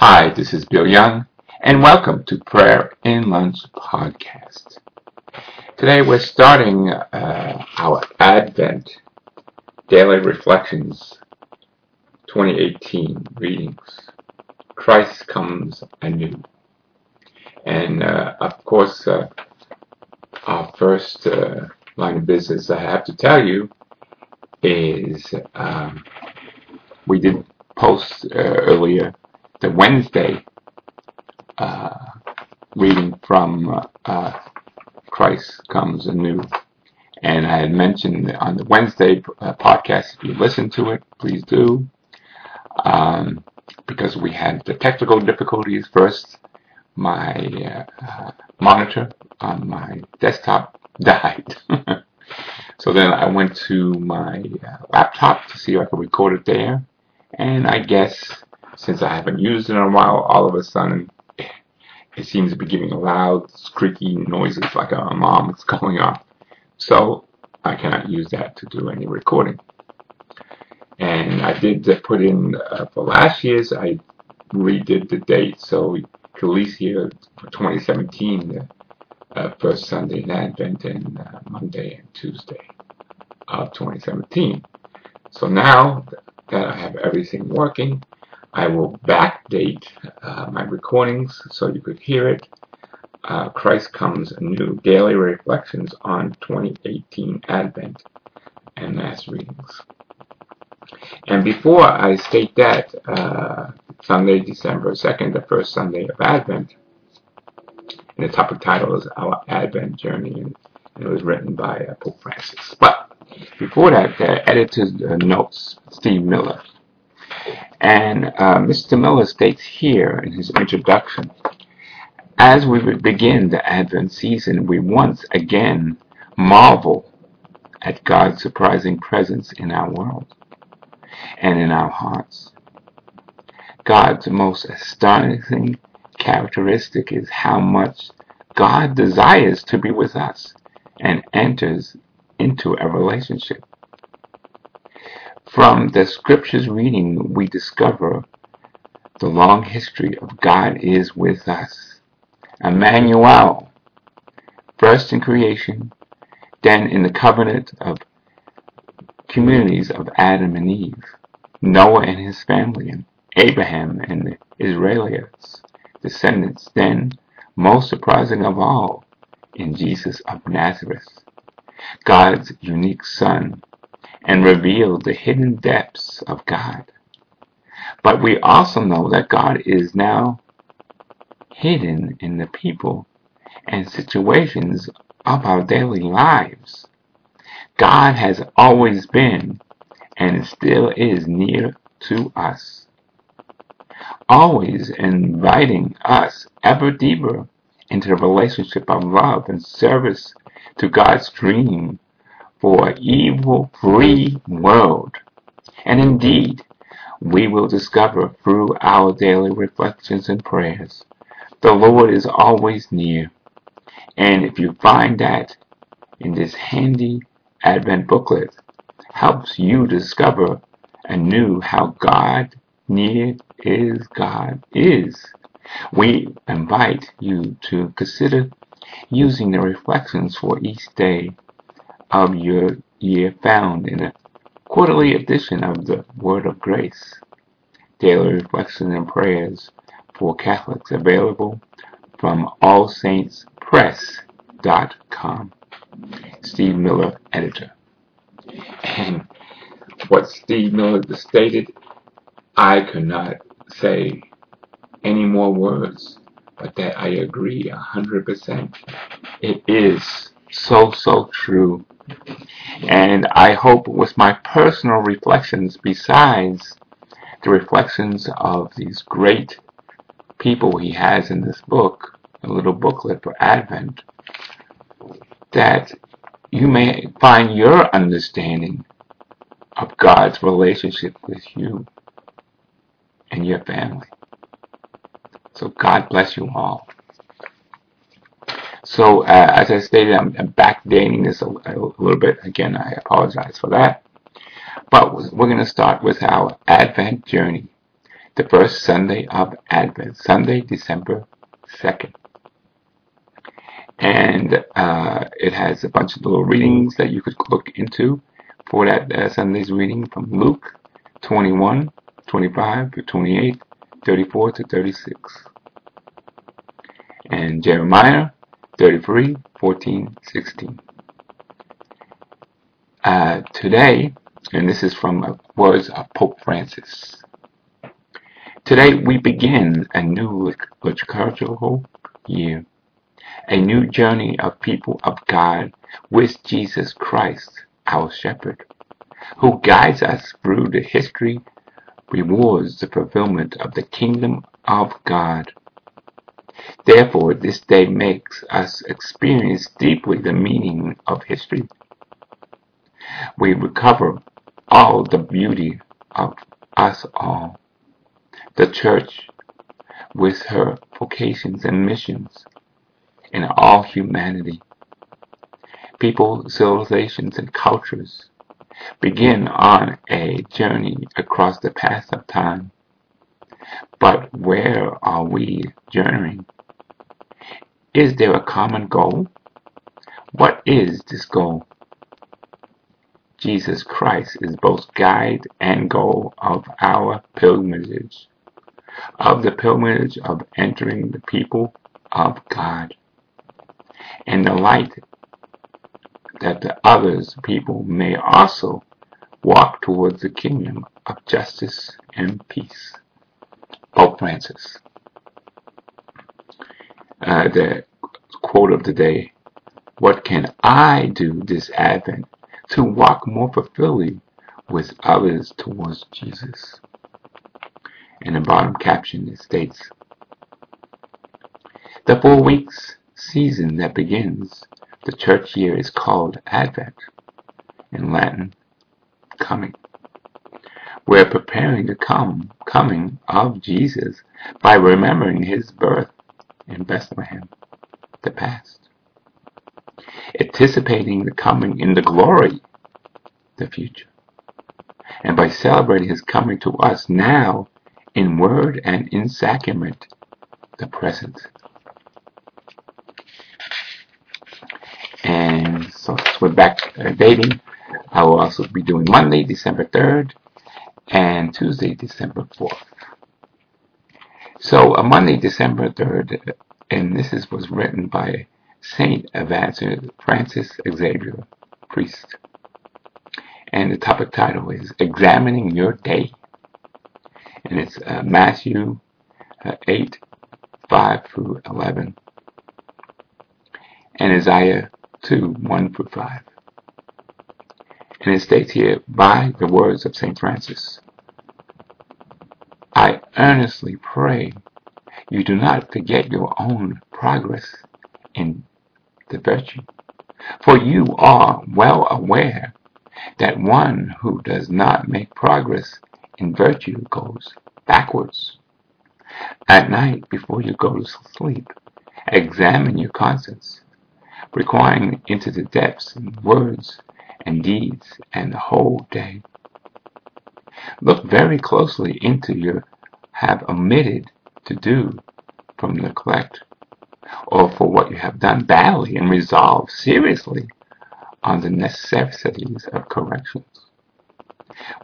Hi, this is Bill Young, and welcome to Prayer in Lunch podcast. Today we're starting uh, our Advent Daily Reflections 2018 readings. Christ comes anew. And uh, of course, uh, our first uh, line of business I have to tell you is um, we did post uh, earlier the Wednesday uh, reading from uh, Christ Comes Anew. And I had mentioned on the Wednesday uh, podcast, if you listen to it, please do. Um, because we had the technical difficulties first. My uh, monitor on my desktop died. so then I went to my uh, laptop to see if I could record it there. And I guess since I haven't used it in a while, all of a sudden it seems to be giving loud, squeaky noises like a alarm is going off. So I cannot use that to do any recording. And I did put in uh, for last year's, I redid the date so we could at least hear for 2017 the uh, first Sunday in Advent and uh, Monday and Tuesday of 2017. So now that I have everything working, I will backdate uh, my recordings so you could hear it. Uh, Christ Comes New Daily Reflections on 2018 Advent and Mass Readings. And before I state that, uh, Sunday, December 2nd, the first Sunday of Advent, and the topic title is Our Advent Journey, and, it was written by uh, Pope Francis. But before that, the editor's uh, notes, Steve Miller. And uh, Mr. Miller states here in his introduction As we begin the Advent season, we once again marvel at God's surprising presence in our world and in our hearts. God's most astonishing characteristic is how much God desires to be with us and enters into a relationship. From the scriptures reading, we discover the long history of God is with us. Emmanuel, first in creation, then in the covenant of communities of Adam and Eve, Noah and his family, and Abraham and the Israelites, descendants, then, most surprising of all, in Jesus of Nazareth, God's unique Son, and reveal the hidden depths of God. But we also know that God is now hidden in the people and situations of our daily lives. God has always been and still is near to us, always inviting us ever deeper into the relationship of love and service to God's dream for an evil-free world. And indeed, we will discover through our daily reflections and prayers, the Lord is always near. And if you find that in this handy Advent booklet, helps you discover anew how God near is God is. We invite you to consider using the reflections for each day of your year found in a quarterly edition of the Word of Grace, daily reflections and prayers for Catholics available from allsaintspress.com. Steve Miller, editor. And what Steve Miller stated, I could not say any more words, but that I agree 100%. It is so, so true and I hope with my personal reflections, besides the reflections of these great people he has in this book, a little booklet for Advent, that you may find your understanding of God's relationship with you and your family. So God bless you all. So uh, as I stated, I'm, I'm backdating this a, a, little bit. Again, I apologize for that. But we're going to start with our Advent journey. the first Sunday of Advent, Sunday, December 2nd. And uh, it has a bunch of little readings that you could look into for that uh, Sunday's reading from Luke 21, 25 to 28, 34 to 36. And Jeremiah 33, 14, 16. Uh, today, and this is from words of Pope Francis. Today we begin a new liturgical year, a new journey of people of God with Jesus Christ, our shepherd, who guides us through the history, rewards the fulfillment of the kingdom of God. Therefore, this day makes us experience deeply the meaning of history. We recover all the beauty of us all the church with her vocations and missions in all humanity. People, civilizations, and cultures begin on a journey across the path of time. But where are we journeying? Is there a common goal? What is this goal? Jesus Christ is both guide and goal of our pilgrimage of the pilgrimage of entering the people of God, and the light that the others people may also walk towards the kingdom of justice and peace. Pope Francis. Uh, the quote of the day, what can I do this Advent to walk more fulfilling with others towards Jesus? And the bottom caption it states, The four weeks season that begins the church year is called Advent, in Latin, coming. We're preparing the coming of Jesus by remembering his birth in Bethlehem, the past. Anticipating the coming in the glory, the future. And by celebrating his coming to us now in word and in sacrament, the present. And so we're back uh, dating. I will also be doing Monday, December 3rd, and Tuesday, December 4th. So, a uh, Monday, December 3rd, and this is, was written by Saint Evangelist Francis Xavier, priest. And the topic title is Examining Your Day and it's uh, Matthew uh, 8, 5 through 11, and Isaiah 2, 1 through 5. And it states here, by the words of St. Francis, earnestly pray you do not forget your own progress in the virtue, for you are well aware that one who does not make progress in virtue goes backwards. At night, before you go to sleep, examine your conscience, requiring into the depths in words and deeds and the whole day. Look very closely into your have omitted to do from neglect or for what you have done badly and resolve seriously on the necessities of corrections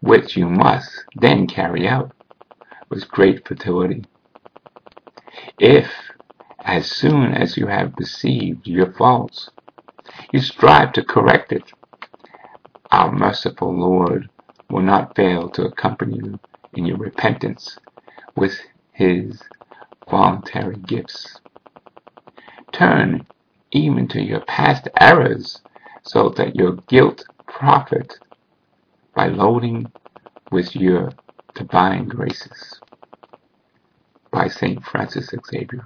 which you must then carry out with great fertility. If, as soon as you have perceived your faults, you strive to correct it, our merciful Lord will not fail to accompany you in your repentance with his voluntary gifts. Turn even to your past errors so that your guilt profit by loading with your divine graces by St. Francis Xavier.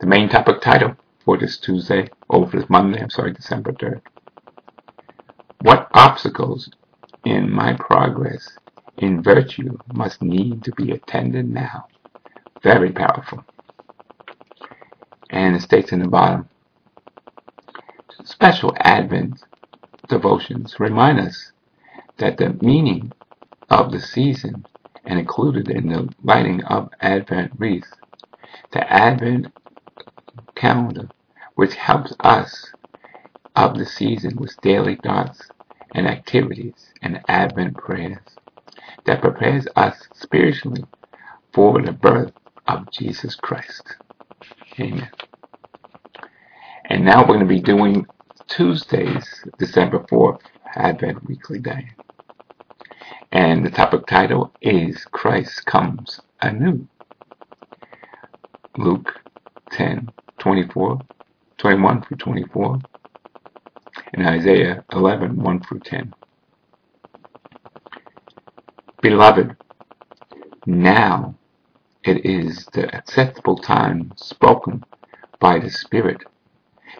The main topic title for this Tuesday, or for this Monday, I'm sorry, December 3rd. What obstacles in my progress in virtue must need to be attended now? Very powerful. And it states in the bottom, special Advent devotions remind us that the meaning of the season and included in the lighting of Advent wreath. The Advent calendar, which helps us of the season with daily thoughts and activities and Advent prayers that prepares us spiritually for the birth of Jesus Christ. Amen. And now we're going to be doing Tuesdays, December 4th, Advent Weekly Day. And the topic title is Christ Comes Anew. Luke 10, 24, 21 through 24, and Isaiah 11, 1 through 10. Beloved, now it is the acceptable time spoken by the Spirit,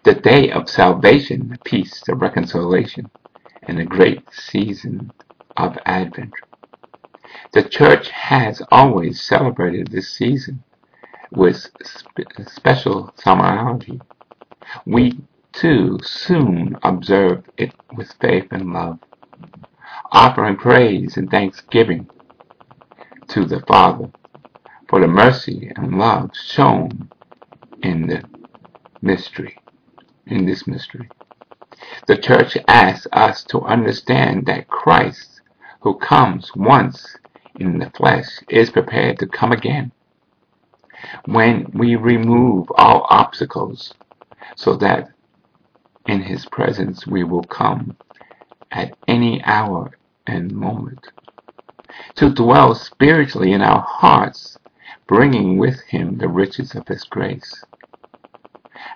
the day of salvation, the peace, the reconciliation, and the great season of Advent. The church has always celebrated this season with spe- special solemnity. We too soon observe it with faith and love, offering praise and thanksgiving to the Father for the mercy and love shown in the mystery, in this mystery. The church asks us to understand that Christ, who comes once in the flesh, is prepared to come again when we remove all obstacles so that in his presence we will come at any hour and moment to dwell spiritually in our hearts bringing with him the riches of his grace.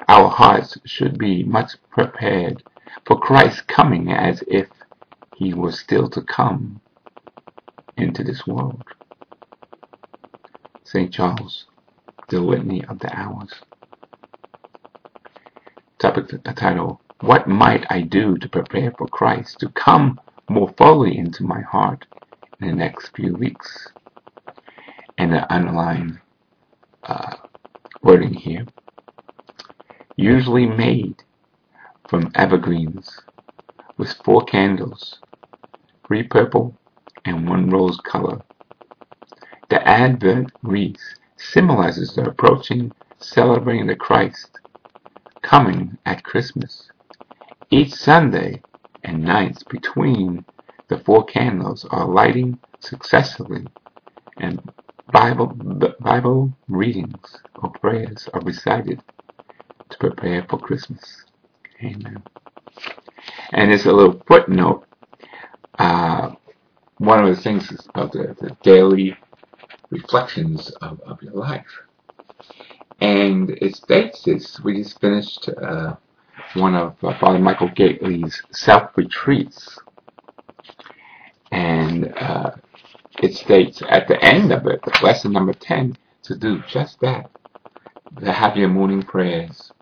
Our hearts should be much prepared for Christ's coming as if he was still to come into this world. St. Charles, the Liturgy of the Hours. Topic title, What Might I Do to Prepare for Christ to Come More Fully into My Heart in the Next Few Weeks? and the underlying uh, wording here. Usually made from evergreens with four candles, three purple and one rose color. The Advent wreath symbolizes the approaching celebrating the Christ coming at Christmas. Each Sunday and nights between the four candles are lighting successively and Bible, Bible readings or prayers are recited to prepare for Christmas. Amen. And it's a little footnote. Uh, one of the things is about the, the daily reflections of, of, your life. And it states this. We just finished uh, one of uh, Father Michael Gaitley's self retreats. And uh, it states at the end of it, lesson number 10, to do just that. To have your morning prayers.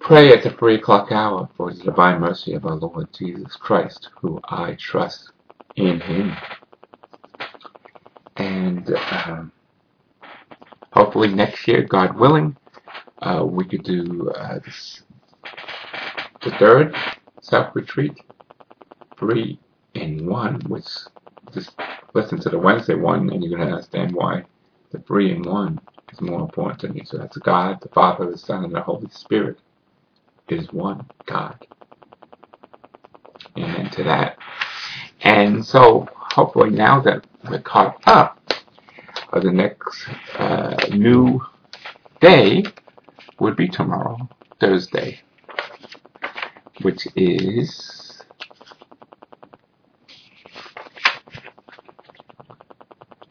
Pray at the three o'clock hour for the divine mercy of our Lord Jesus Christ, who I trust in Him. And um, hopefully next year, God willing, uh, we could do uh, this, the third self retreat, three in one, which just listen to the Wednesday one, and you're going to understand why the three in one is more important to me. So that's God, the Father, the Son, and the Holy Spirit is one God. Amen to that. And so hopefully now that we're caught up, uh, the next uh, new day would be tomorrow, Thursday, which is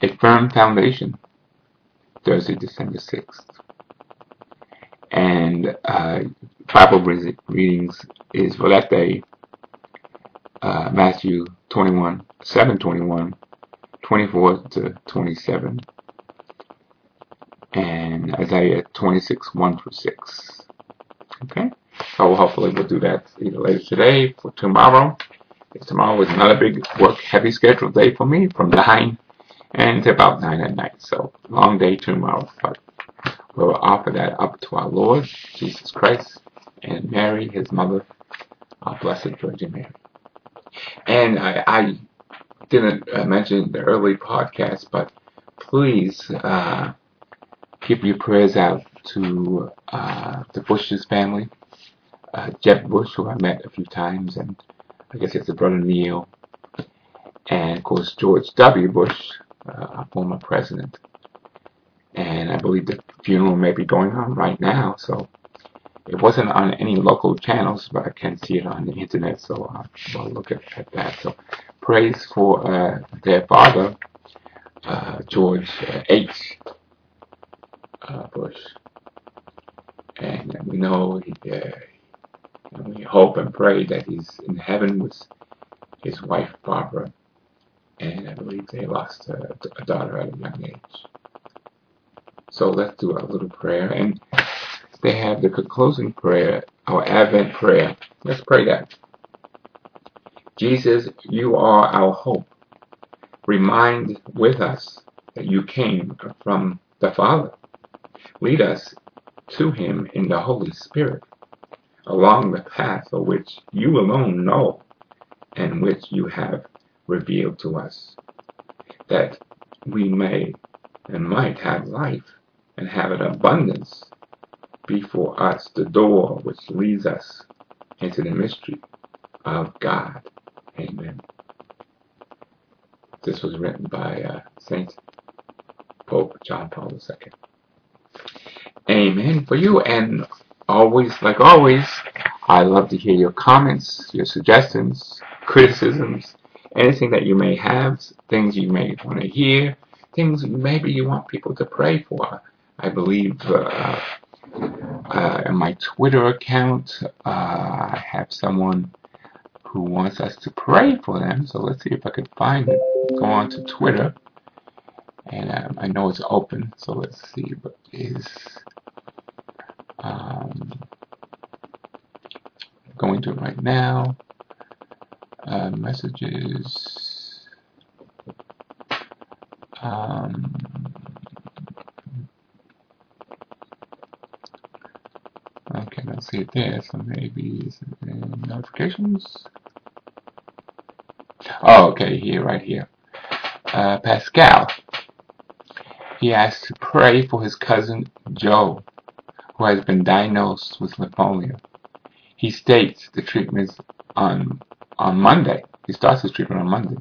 A Firm Foundation, Thursday, December 6th. And uh, Bible readings is for that day uh, Matthew 21, 7 21, 24 to 27, and Isaiah 26, 1 through 6. Okay? So hopefully we'll do that either later today or tomorrow. Tomorrow is another big work heavy schedule day for me from 9 and to about 9 at night. So, long day tomorrow, but we'll offer that up to our Lord Jesus Christ and Mary, his mother, our Blessed Virgin Mary. And I, I didn't uh, mention the early podcast, but please uh, keep your prayers out to uh, the Bush's family. Uh, Jeb Bush, who I met a few times, and I guess it's brother Neil, and of course George W. Bush, uh, our former president. And I believe the funeral may be going on right now, so it wasn't on any local channels, but I can see it on the internet, so I'll, look at, at, that. So praise for uh, their father, uh, George H. Bush. And we know he, uh, and we hope and pray that he's in heaven with his wife Barbara. And I believe they lost a, a daughter at a young age. So let's do a little prayer. And they have the closing prayer, our Advent prayer. Let's pray that. Jesus, you are our hope. Remind with us that you came from the Father. Lead us to him in the Holy Spirit along the path of which you alone know and which you have revealed to us, that we may and might have life and have an abundance before us the door which leads us into the mystery of God. Amen. This was written by uh, Saint Pope John Paul II. Amen for you. And always, like always, I love to hear your comments, your suggestions, criticisms, anything that you may have, things you may want to hear, things maybe you want people to pray for. I believe uh, uh, in my Twitter account, uh, I have someone who wants us to pray for them. So let's see if I can find it. Go on to Twitter. And um, I know it's open, so let's see what is um, going to it right now. Uh, messages. Um, okay, let's see it there. So maybe notifications. Oh, okay, here, right here. Uh, Pascal. He asked to pray for his cousin Joe who has been diagnosed with lymphoma. He states the treatment on on Monday. He starts his treatment on Monday.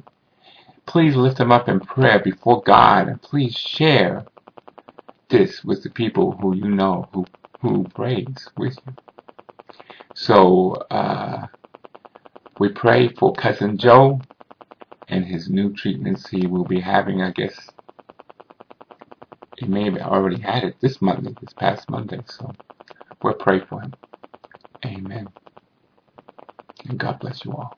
Please lift him up in prayer before God and please share this with the people who you know who who prays with you. So uh, we pray for cousin Joe and his new treatments he will be having, I guess, he may have already had it this Monday, this past Monday. So we'll pray for him. Amen. And God bless you all.